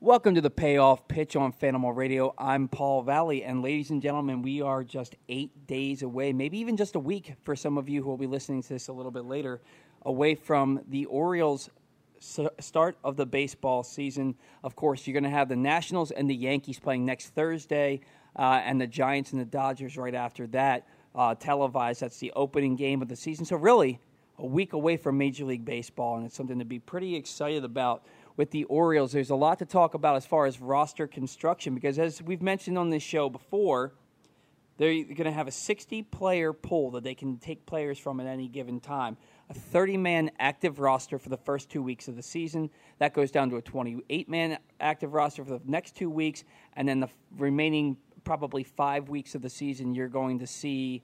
Welcome to the Payoff Pitch on Fanimal Radio. I'm Paul Valley, and ladies and gentlemen, we are just eight days away, maybe even just a week for some of you who will be listening to this a little bit later, away from the Orioles' start of the baseball season. Of course, you're going to have the Nationals and the Yankees playing next Thursday, uh, and the Giants and the Dodgers right after that, uh, televised. That's the opening game of the season. So, really, a week away from Major League Baseball, and it's something to be pretty excited about with the Orioles. There's a lot to talk about as far as roster construction because, as we've mentioned on this show before, they're going to have a 60 player pool that they can take players from at any given time. A 30 man active roster for the first two weeks of the season. That goes down to a 28 man active roster for the next two weeks. And then the remaining probably five weeks of the season, you're going to see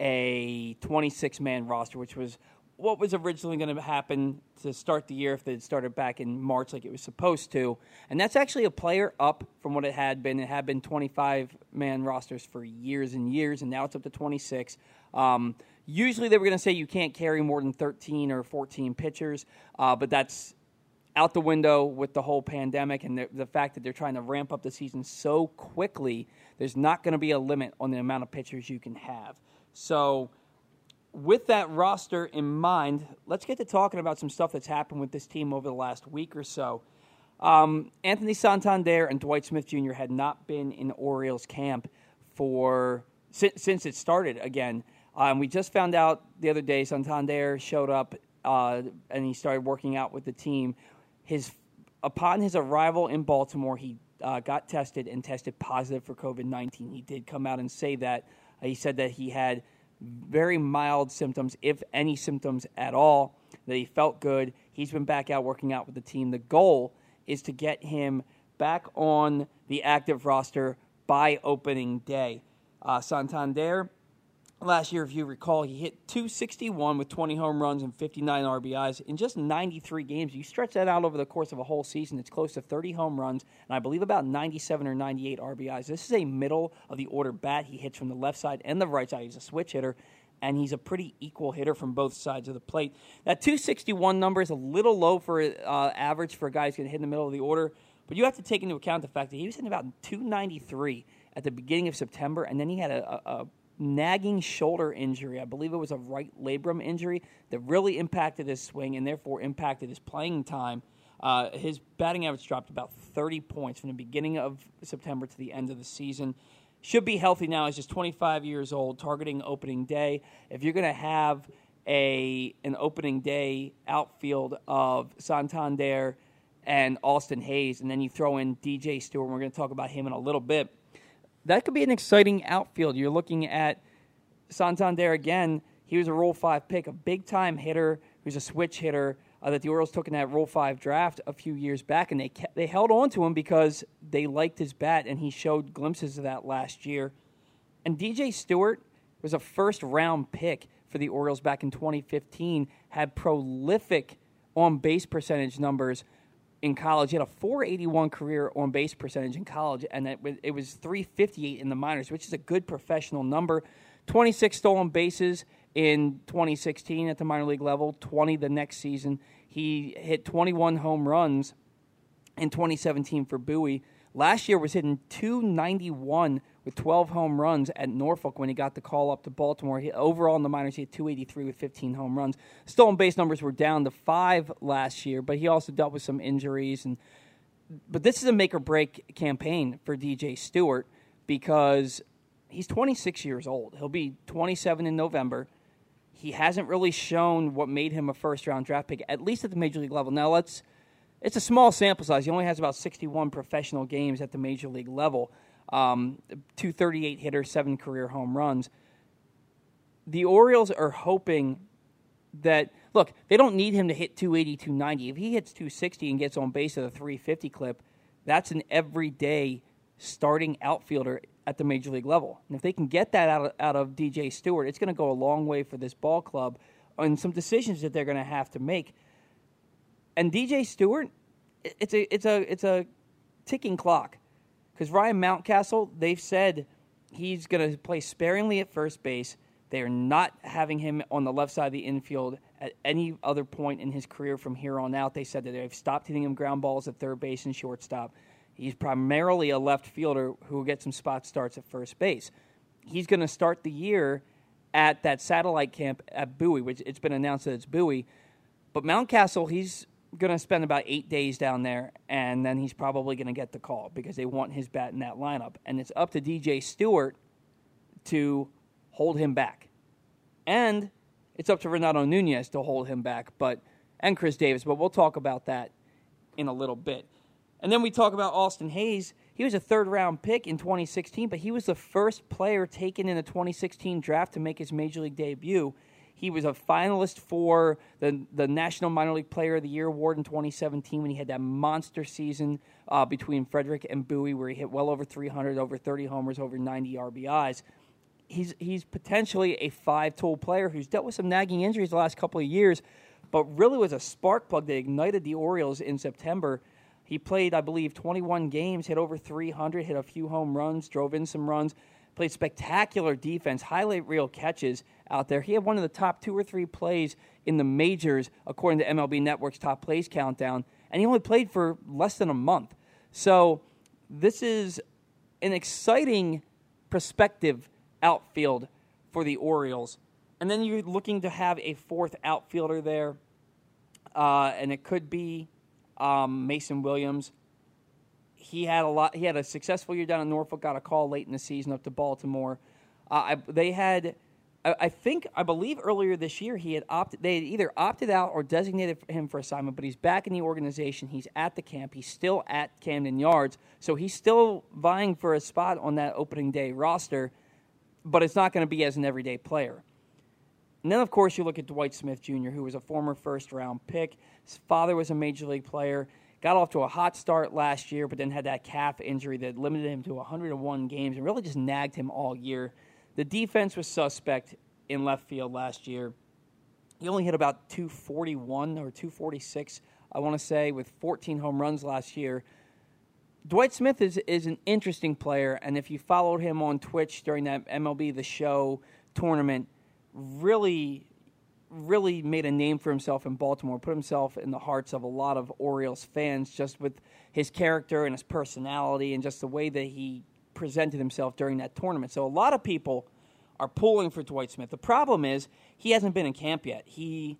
a 26 man roster, which was what was originally going to happen to start the year if they started back in March like it was supposed to. And that's actually a player up from what it had been. It had been 25 man rosters for years and years, and now it's up to 26. Um, usually they were going to say you can't carry more than 13 or 14 pitchers, uh, but that's out the window with the whole pandemic and the, the, fact that they're trying to ramp up the season so quickly. There's not going to be a limit on the amount of pitchers you can have. So with that roster in mind, let's get to talking about some stuff that's happened with this team over the last week or so. Um, Anthony Santander and Dwight Smith Jr. had not been in Orioles camp for since, since it started again. Um, we just found out the other day Santander showed up uh, and he started working out with the team. His upon his arrival in Baltimore, he uh, got tested and tested positive for COVID nineteen. He did come out and say that. Uh, he said that he had very mild symptoms, if any symptoms at all, that he felt good. He's been back out working out with the team. The goal is to get him back on the active roster by opening day. Uh, Santander Last year, if you recall, he hit 261 with 20 home runs and 59 RBIs in just 93 games. You stretch that out over the course of a whole season, it's close to 30 home runs and I believe about 97 or 98 RBIs. This is a middle of the order bat. He hits from the left side and the right side. He's a switch hitter, and he's a pretty equal hitter from both sides of the plate. That 261 number is a little low for uh, average for a guy who's going to hit in the middle of the order, but you have to take into account the fact that he was hitting about 293 at the beginning of September, and then he had a, a, a nagging shoulder injury. I believe it was a right labrum injury that really impacted his swing and therefore impacted his playing time. Uh, his batting average dropped about 30 points from the beginning of September to the end of the season. Should be healthy now. He's just 25 years old, targeting opening day. If you're going to have a an opening day outfield of Santander and Austin Hays, and then you throw in DJ Stewart, we're going to talk about him in a little bit that could be an exciting outfield. You're looking at Santander again. He was a Rule 5 pick, a big time hitter who's a switch hitter uh, that the Orioles took in that Rule 5 draft a few years back, and they, kept, they held on to him because they liked his bat, and he showed glimpses of that last year. And DJ Stewart was a first round pick for the Orioles back in 2015, had prolific on base percentage numbers in college. He had a 481 career on base percentage in college, and it, it was 358 in the minors, which is a good professional number. 26 stolen bases in 2016 at the minor league level, 20 the next season. He hit 21 home runs in 2017 for Bowie. Last year was hitting 291 with 12 home runs at Norfolk when he got the call up to Baltimore. He, overall in the minors, he had 283 with 15 home runs. Stolen base numbers were down to five last year, but he also dealt with some injuries. And but this is a make or break campaign for DJ Stewart because he's 26 years old. He'll be 27 in November. He hasn't really shown what made him a first round draft pick, at least at the major league level. Now let's. It's a small sample size. He only has about 61 professional games at the major league level um, 238 hitter, seven career home runs. The Orioles are hoping that look, they don't need him to hit 280, 290. If he hits 260 and gets on base at a 350 clip, that's an everyday starting outfielder at the major league level. And if they can get that out of, out of DJ Stewart, it's going to go a long way for this ball club on some decisions that they're going to have to make. And DJ Stewart, it's a it's a it's a ticking clock because Ryan Mountcastle, they've said he's going to play sparingly at first base. They are not having him on the left side of the infield at any other point in his career from here on out. They said that they've stopped hitting him ground balls at third base and shortstop. He's primarily a left fielder who will get some spot starts at first base. He's going to start the year at that satellite camp at Bowie, which it's been announced that it's Bowie. But Mountcastle, he's going to spend about eight days down there, and then he's probably going to get the call because they want his bat in that lineup. And it's up to DJ Stewart to hold him back. And it's up to Renato Nunez to hold him back, but and Chris Davis, but we'll talk about that in a little bit. And then we talk about Austin Hays. He was a third round pick in 2016, but he was the first player taken in the 2016 draft to make his major league debut. He was a finalist for the, the National Minor League Player of the Year award in 2017 when he had that monster season uh, between Frederick and Bowie, where he hit well over 300, over 30 homers, over 90 RBIs. He's, he's potentially a five tool player who's dealt with some nagging injuries the last couple of years, but really was a spark plug that ignited the Orioles in September. He played, I believe, 21 games, hit over 300, hit a few home runs, drove in some runs, played spectacular defense, highlight reel catches out there. He had one of the top two or three plays in the majors, according to MLB Network's top plays countdown, and he only played for less than a month. So this is an exciting perspective outfield for the Orioles. And then you're looking to have a fourth outfielder there, uh, and it could be um, Mason Williams. He had a lot. He had a successful year down in Norfolk. Got a call late in the season up to Baltimore. Uh, I, they had I, think I believe earlier this year he had opted. They had either opted out or designated him for assignment, but he's back in the organization. He's at the camp. He's still at Camden Yards, so he's still vying for a spot on that opening day roster. But it's not going to be as an everyday player. And then, of course, you look at Dwight Smith Jr., who was a former first round pick. His father was a major league player. Got off to a hot start last year, but then had that calf injury that limited him to 101 games and really just nagged him all year. The defense was suspect in left field last year. He only hit about 241 or 246, I want to say, with 14 home runs last year. Dwight Smith is, is an interesting player, and if you followed him on Twitch during that MLB The Show tournament, really, really made a name for himself in Baltimore, put himself in the hearts of a lot of Orioles fans just with his character and his personality and just the way that he presented himself during that tournament. So a lot of people are pulling for Dwight Smith. The problem is he hasn't been in camp yet. He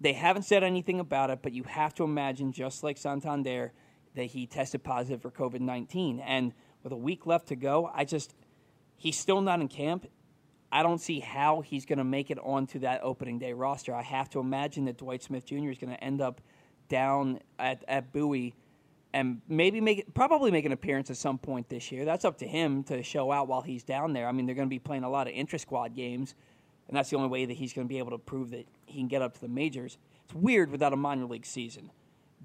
they haven't said anything about it, but you have to imagine, just like Santander, that he tested positive for COVID nineteen. And with a week left to go, I just he's still not in camp. I don't see how he's going to make it onto that opening day roster. I have to imagine that Dwight Smith Jr. is going to end up down at, at Bowie and maybe make probably make an appearance at some point this year. That's up to him to show out while he's down there. I mean, they're going to be playing a lot of intra squad games, and that's the only way that he's going to be able to prove that he can get up to the majors. It's weird without a minor league season,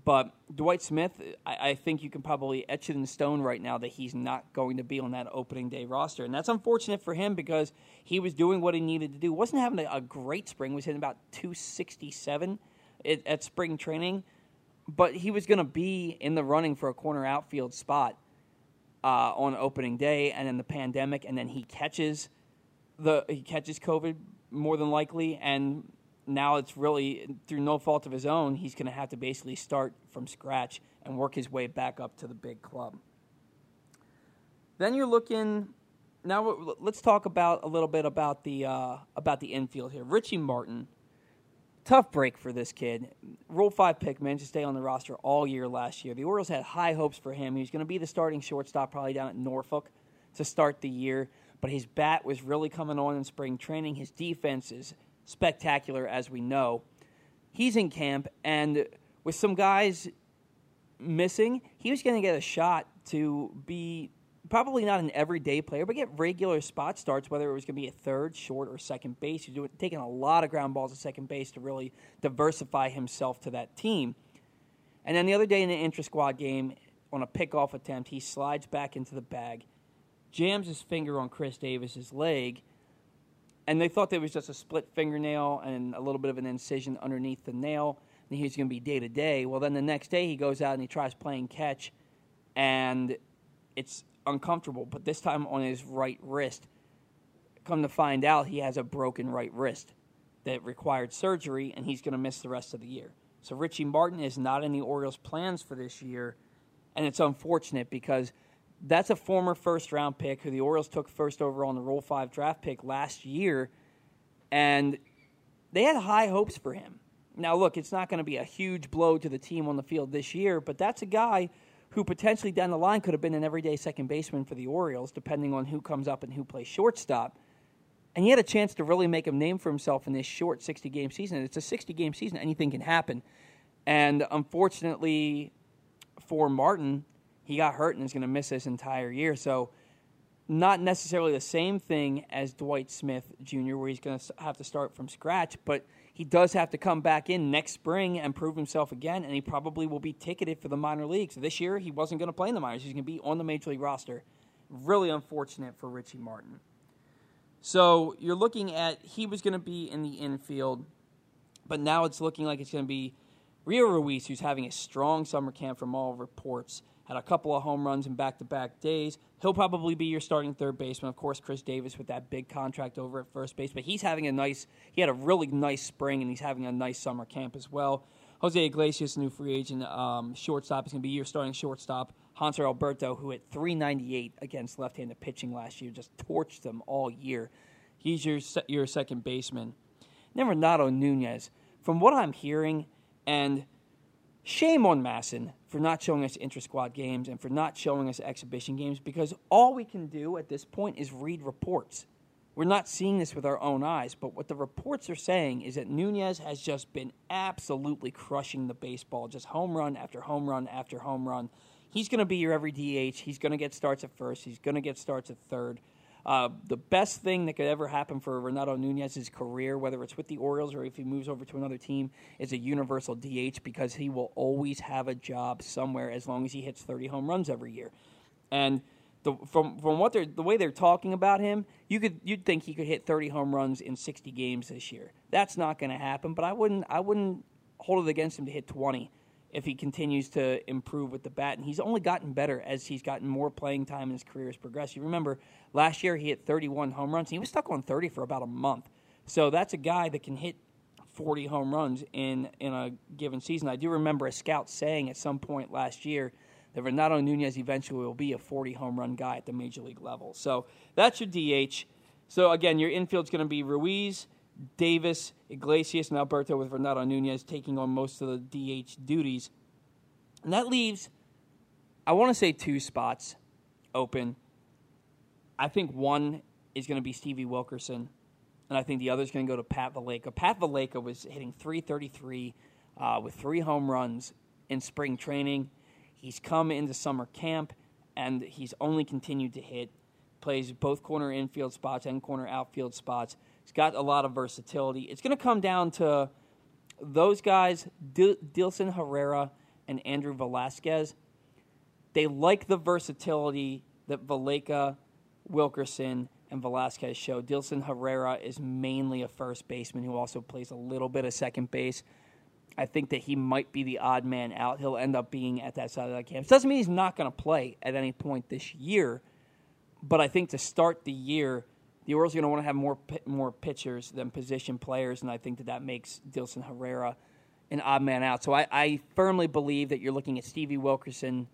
but Dwight Smith, I, I think you can probably etch it in stone right now that he's not going to be on that opening day roster, and that's unfortunate for him because he was doing what he needed to do. wasn't having a, a great spring. Was hitting about two sixty seven at spring training but he was going to be in the running for a corner outfield spot uh, on opening day, and then the pandemic, and then he catches the he catches COVID more than likely, and now it's really through no fault of his own. He's going to have to basically start from scratch and work his way back up to the big club. Then you're looking. Now let's talk about a little bit about the uh, about the infield here. Richie Martin tough break for this kid. Rule 5 pick managed to stay on the roster all year last year. The Orioles had high hopes for him. He was going to be the starting shortstop probably down at Norfolk to start the year, but his bat was really coming on in spring training. His defense is spectacular, as we know. He's in camp, and with some guys missing, he was going to get a shot to be probably not an everyday player, but get regular spot starts, whether it was going to be a third, short, or second base. He's doing, taking a lot of ground balls at second base to really diversify himself to that team. And then the other day in an intra squad game, on a pickoff attempt, he slides back into the bag, jams his finger on Chris Davis's leg, and they thought there was just a split fingernail and a little bit of an incision underneath the nail, and he was going to be day to day. Well, then the next day he goes out and he tries playing catch, and it's uncomfortable, but this time on his right wrist. Come to find out, he has a broken right wrist. that required surgery, and he's going to miss the rest of the year. So Richie Martin is not in the Orioles' plans for this year, and it's unfortunate because that's a former first round pick who the Orioles took first overall in the Rule 5 draft pick last year, and they had high hopes for him. Now, look, it's not going to be a huge blow to the team on the field this year, but that's a guy who potentially down the line could have been an everyday second baseman for the Orioles, depending on who comes up and who plays shortstop. And he had a chance to really make a name for himself in this short 60 game season. It's a 60 game season, anything can happen. And unfortunately for Martin, he got hurt and is going to miss this entire year. So, not necessarily the same thing as Dwight Smith Jr., where he's going to have to start from scratch, but he does have to come back in next spring and prove himself again, and he probably will be ticketed for the minor leagues. This year, he wasn't going to play in the minors, he's going to be on the major league roster. Really unfortunate for Richie Martin. So you're looking at he was going to be in the infield, but now it's looking like it's going to be Rio Ruiz, who's having a strong summer camp from all reports. Had a couple of home runs in back to back days. He'll probably be your starting third baseman. Of course, Chris Davis with that big contract over at first base, but he's having a nice, he had a really nice spring and he's having a nice summer camp as well. Jose Iglesias, new free agent um, shortstop, is going to be your starting shortstop. Hanser Alberto, who hit 398 against left handed pitching last year, just torched them all year. He's your, your second baseman. Then Renato Nunez. From what I'm hearing, and shame on MASN for not showing us inter squad games and for not showing us exhibition games because all we can do at this point is read reports. We're not seeing this with our own eyes, but what the reports are saying is that Nunez has just been absolutely crushing the baseball, just home run after home run after home run. He's going to be your every DH. He's going to get starts at first. He's going to get starts at third. Uh, the best thing that could ever happen for Renato Nunez's career, whether it's with the Orioles or if he moves over to another team, is a universal DH because he will always have a job somewhere as long as he hits 30 home runs every year. And the, from from what they're the way they're talking about him, you could you'd think he could hit 30 home runs in 60 games this year. That's not going to happen, but I wouldn't I wouldn't hold it against him to hit 20 if he continues to improve with the bat. And he's only gotten better as he's gotten more playing time and his career has progressed. You remember last year he hit 31 home runs. he was stuck on 30 for about a month. So that's a guy that can hit 40 home runs in, in a given season. I do remember a scout saying at some point last year that Renato Nunez eventually will be a 40 home run guy at the major league level. So that's your DH. So again, your infield's going to be Ruiz, Davis, Iglesias, and Alberto with Renato Nunez taking on most of the DH duties. And that leaves, I want to say, two spots open. I think one is going to be Stevie Wilkerson, and I think the other is going to go to Pat Valaika. Pat Valaika was hitting 333 uh, with three home runs in spring training. He's come into summer camp, and he's only continued to hit. Plays both corner infield spots and corner outfield spots. He's got a lot of versatility. It's going to come down to those guys, Dilson Herrera and Andrew Velazquez. They like the versatility that Valaika, Wilkerson, and Velazquez show. Dilson Herrera is mainly a first baseman who also plays a little bit of second base. I think that he might be the odd man out. He'll end up being at that side of that camp. It Doesn't mean he's not going to play at any point this year, but I think to start the year, the Orioles are going to want to have more more pitchers than position players, and I think that that makes Dilson Herrera an odd man out. So I, I firmly believe that you're looking at Stevie Wilkerson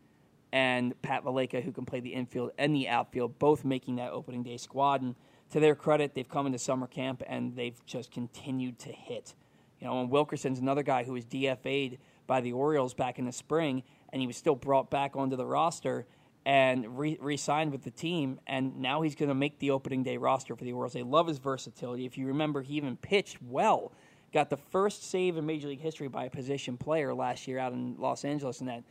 and Pat Valaika, who can play the infield and the outfield, both making that opening day squad. And to their credit, they've come into summer camp and they've just continued to hit. You know, and Wilkerson's another guy who was DFA'd by the Orioles back in the spring, and he was still brought back onto the roster and re signed with the team, and now he's going to make the opening day roster for the Orioles. They love his versatility. If you remember, he even pitched well. Got the first save in Major League history by a position player last year out in Los Angeles in that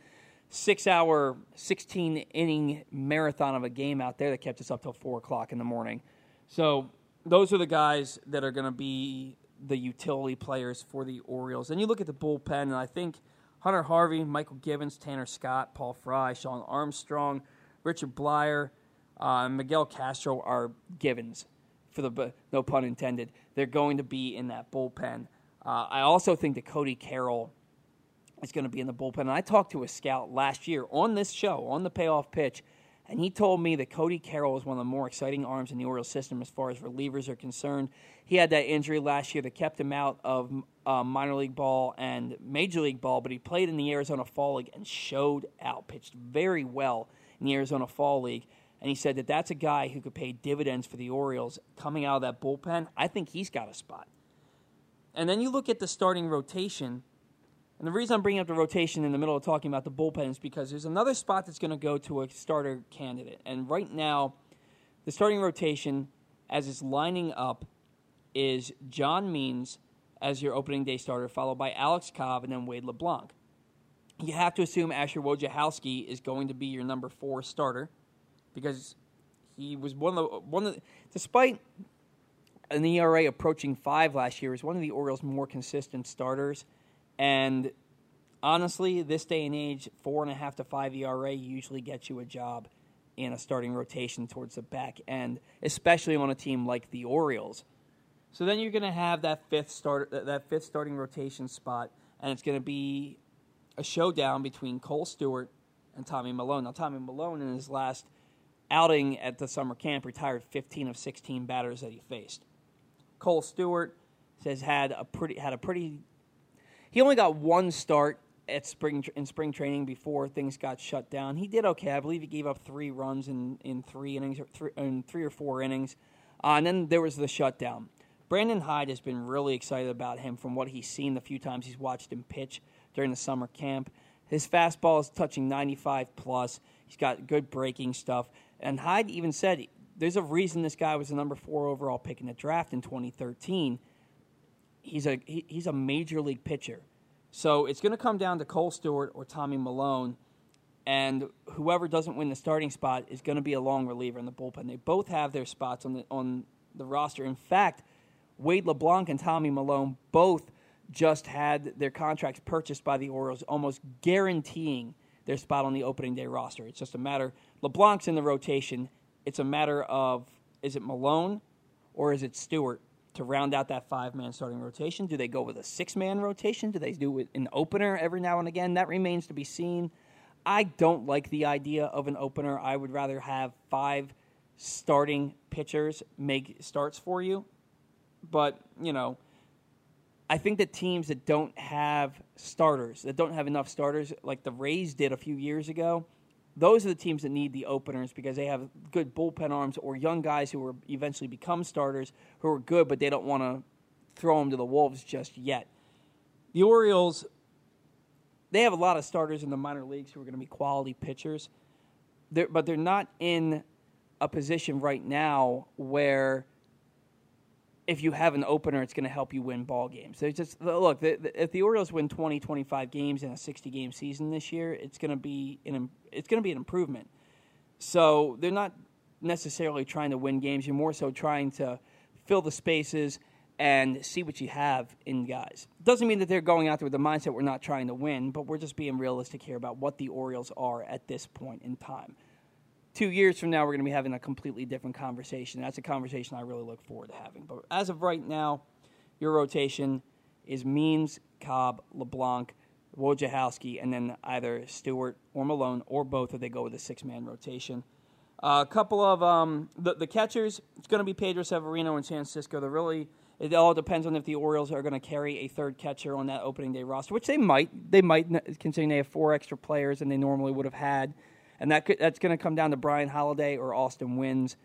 six hour, 16 inning marathon of a game out there that kept us up till 4 o'clock in the morning. So those are the guys that are going to be the utility players for the Orioles. And you look at the bullpen, and I think – Hunter Harvey, Mychal Givens, Tanner Scott, Paul Fry, Shawn Armstrong, Richard Bleier, uh, Miguel Castro are givens, for the no pun intended. They're going to be in that bullpen. Uh, I also think that Cody Carroll is going to be in the bullpen. And I talked to a scout last year on this show, on the payoff pitch, And he told me that Cody Carroll is one of the more exciting arms in the Orioles system as far as relievers are concerned. He had that injury last year that kept him out of uh, minor league ball and major league ball, but he played in the Arizona Fall League and showed out, pitched very well in the Arizona Fall League. And he said that that's a guy who could pay dividends for the Orioles coming out of that bullpen. I think he's got a spot. And then you look at the starting rotation and the reason I'm bringing up the rotation in the middle of talking about the bullpen is because there's another spot that's going to go to a starter candidate. And right now, the starting rotation, as it's lining up, is John Means as your opening day starter, followed by Alex Cobb and then Wade LeBlanc. You have to assume Asher Wojciechowski is going to be your number four starter because he was one of the one of the, despite an ERA approaching five last year, is one of the Orioles' more consistent starters. And honestly, this day and age, four and a half to five ERA usually gets you a job in a starting rotation towards the back end, especially on a team like the Orioles. So then you're going to have that fifth start that fifth starting rotation spot, and it's going to be a showdown between Kohl Stewart and Tommy Milone. Now Tommy Milone in his last outing at the summer camp retired 15 of 16 batters that he faced. Kohl Stewart has had a pretty had a pretty he only got one start at spring in spring training before things got shut down. He did okay. I believe he gave up three runs in, in three innings, or three, in three or four innings, uh, and then there was the shutdown. Brandon Hyde has been really excited about him from what he's seen the few times he's watched him pitch during the summer camp. His fastball is touching 95 plus. He's got good breaking stuff, and Hyde even said there's a reason this guy was the number four overall pick in the draft in 2013 he's a he, he's a major league pitcher. So it's going to come down to Kohl Stewart or Tommy Milone, and whoever doesn't win the starting spot is going to be a long reliever in the bullpen. They both have their spots on the on the roster. In fact, Wade LeBlanc and Tommy Milone both just had their contracts purchased by the Orioles, almost guaranteeing their spot on the opening day roster. It's just a matter. LeBlanc's in the rotation. It's a matter of is it Milone or is it Stewart to round out that five man starting rotation? Do they go with a six man rotation? Do they do an opener every now and again? That remains to be seen. I don't like the idea of an opener. I would rather have five starting pitchers make starts for you. But, you know, I think that teams that don't have starters, that don't have enough starters, like the Rays did a few years ago, those are the teams that need the openers because they have good bullpen arms or young guys who will eventually become starters who are good, but they don't want to throw them to the wolves just yet. The Orioles, they have a lot of starters in the minor leagues who are going to be quality pitchers, they're, but they're not in a position right now where if you have an opener, it's going to help you win ball games. There's just look, the, the, if the Orioles win 20, 25 games in a 60 game season this year, it's going to be an it's going to be an improvement. So they're not necessarily trying to win games. You're more so trying to fill the spaces and see what you have in guys. Doesn't mean that they're going out there with the mindset we're not trying to win, but we're just being realistic here about what the Orioles are at this point in time two years from now, we're going to be having a completely different conversation. That's a conversation I really look forward to having. But as of right now, your rotation is Means, Cobb, LeBlanc, Wojciechowski, and then either Stewart or Milone or both if they go with a six man rotation. A uh, couple of um, the, the catchers, it's going to be Pedro Severino and Chance Sisco. They're really, it all depends on if the Orioles are going to carry a third catcher on that opening day roster, which they might. They might, considering they have four extra players than they normally would have had and that could, that's going to come down to Bryan Holaday or Austin Wynns.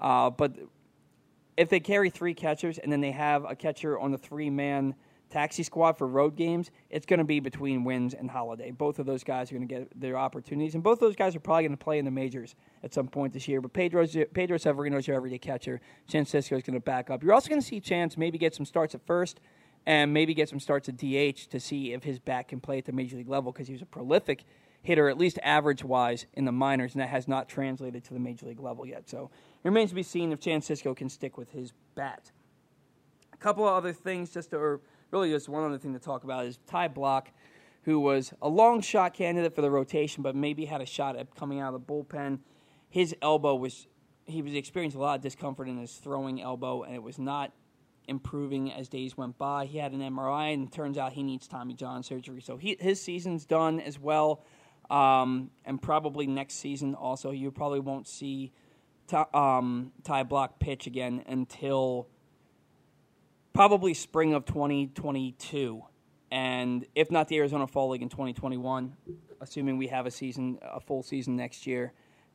Uh, but if they carry three catchers and then they have a catcher on the three man taxi squad for road games, it's going to be between Wynns and Holaday. Both of those guys are going to get their opportunities, and both of those guys are probably going to play in the majors at some point this year. But Pedro's, Pedro is your everyday catcher. Chance Sisco is going to back up. You're also going to see Chance maybe get some starts at first and maybe get some starts at DH to see if his bat can play at the major league level because he was a prolific hitter, at least average wise, in the minors, and that has not translated to the major league level yet. So it remains to be seen if Chance Sisco can stick with his bat. A couple of other things, just to, or really just one other thing to talk about is Ty Blach, who was a long shot candidate for the rotation, but maybe had a shot at coming out of the bullpen. His elbow was, he was experiencing a lot of discomfort in his throwing elbow, and it was not improving as days went by. He had an MRI, and it turns out he needs Tommy John surgery. So he, his season's done as well. Um, and probably next season also, you probably won't see Ty, um, Ty Blach pitch again until probably spring of 2022. And if not the Arizona Fall League in 2021, assuming we have a season, a full season next year,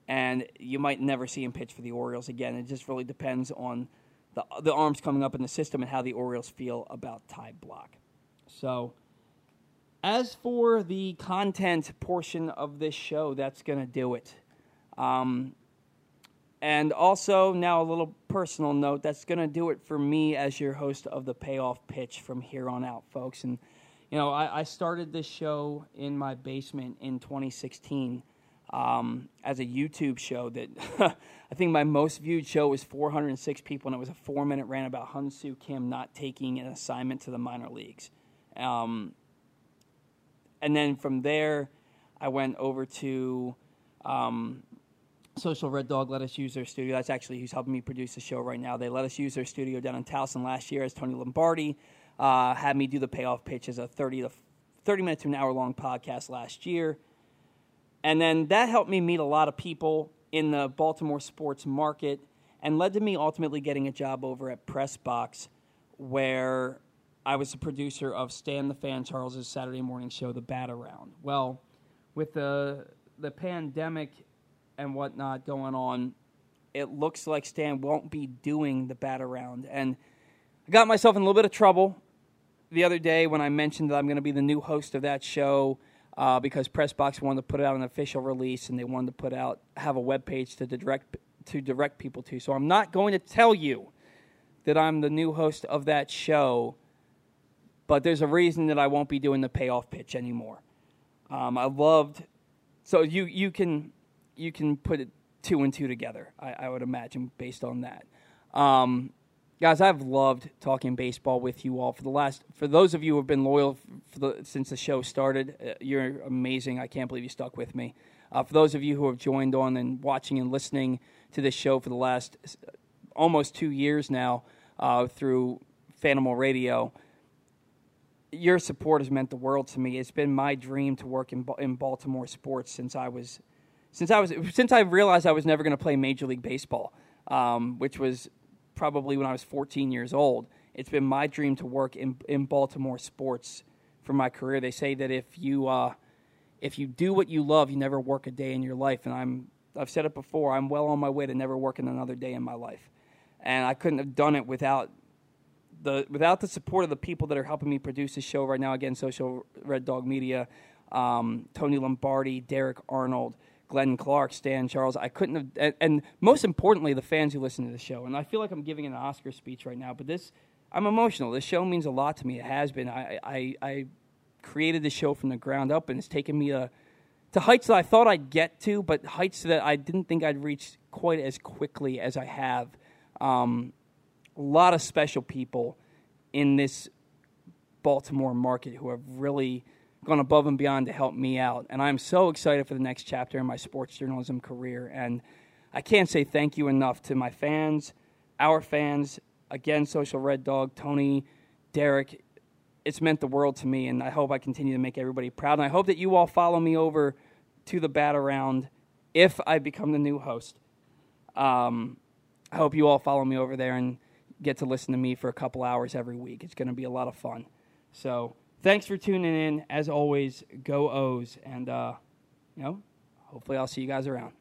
and you might never see him pitch for the Orioles again. It just really depends on the the arms coming up in the system and how the Orioles feel about Ty Blach. So, as for the content portion of this show, that's going to do it. Um, and also, now a little personal note that's going to do it for me as your host of the payoff pitch from here on out, folks. And, you know, I, I started this show in my basement in 2016 um, as a YouTube show that I think my most viewed show was 406 people, and it was a four minute rant about Hyunsoo Kim not taking an assignment to the minor leagues. Um, and then from there, I went over to um, Social Red Dog let us use their studio. That's actually who's helping me produce the show right now. They let us use their studio down in Towson last year as Tony Lombardi uh, had me do the payoff pitch as a 30 to 30 minute to an hour long podcast last year. And then that helped me meet a lot of people in the Baltimore sports market and led to me ultimately getting a job over at Pressbox where I was the producer of Stan the Fan Charles's Saturday morning show, The Bat Around. Well, with the the pandemic and whatnot going on, it looks like Stan won't be doing the bat around. And I got myself in a little bit of trouble the other day when I mentioned that I'm going to be the new host of that show uh, because Pressbox wanted to put out an official release and they wanted to put out have a web page to direct to direct people to. So I'm not going to tell you that I'm the new host of that show, but there's a reason that I won't be doing the payoff pitch anymore. Um, I loved so you you can you can put it two and two together. I, I would imagine based on that. Um, guys, I've loved talking baseball with you all for the last. For those of you who have been loyal the, since the show started, uh, you're amazing. I can't believe you stuck with me. Uh, for those of you who have joined on and watching and listening to this show for the last almost two years now uh, through Fanimal Radio, your support has meant the world to me. It's been my dream to work in, in Baltimore sports since I was since I was since I realized I was never going to play Major League Baseball, um, which was probably when I was 14 years old. It's been my dream to work in in Baltimore sports for my career. They say that if you uh, if you do what you love, you never work a day in your life. And I'm I've said it before. I'm well on my way to never working another day in my life, and I couldn't have done it without the without the support of the people that are helping me produce this show right now. Again, Social Red Dog Media, um, Tony Lombardi, Derek Arnold. Glenn Clark, Stan Charles. I couldn't have, and, and, most importantly, the fans who listen to the show. And I feel like I'm giving an Oscar speech right now, but this, I'm emotional. This show means a lot to me. It has been. I, I, I created the show from the ground up, and it's taken me to, to heights that I thought I'd get to, but heights that I didn't think I'd reach quite as quickly as I have. Um, a lot of special people in this Baltimore market who have really gone above and beyond to help me out. And I'm so excited for the next chapter in my sports journalism career. And I can't say thank you enough to my fans, our fans, again, Social Red Dog, Tony, Derek. It's meant the world to me, and I hope I continue to make everybody proud. And I hope that you all follow me over to the bat around if I become the new host. Um, I hope you all follow me over there and get to listen to me for a couple hours every week. It's going to be a lot of fun. So, thanks for tuning in. As always, go O's. And, uh, you know, hopefully I'll see you guys around.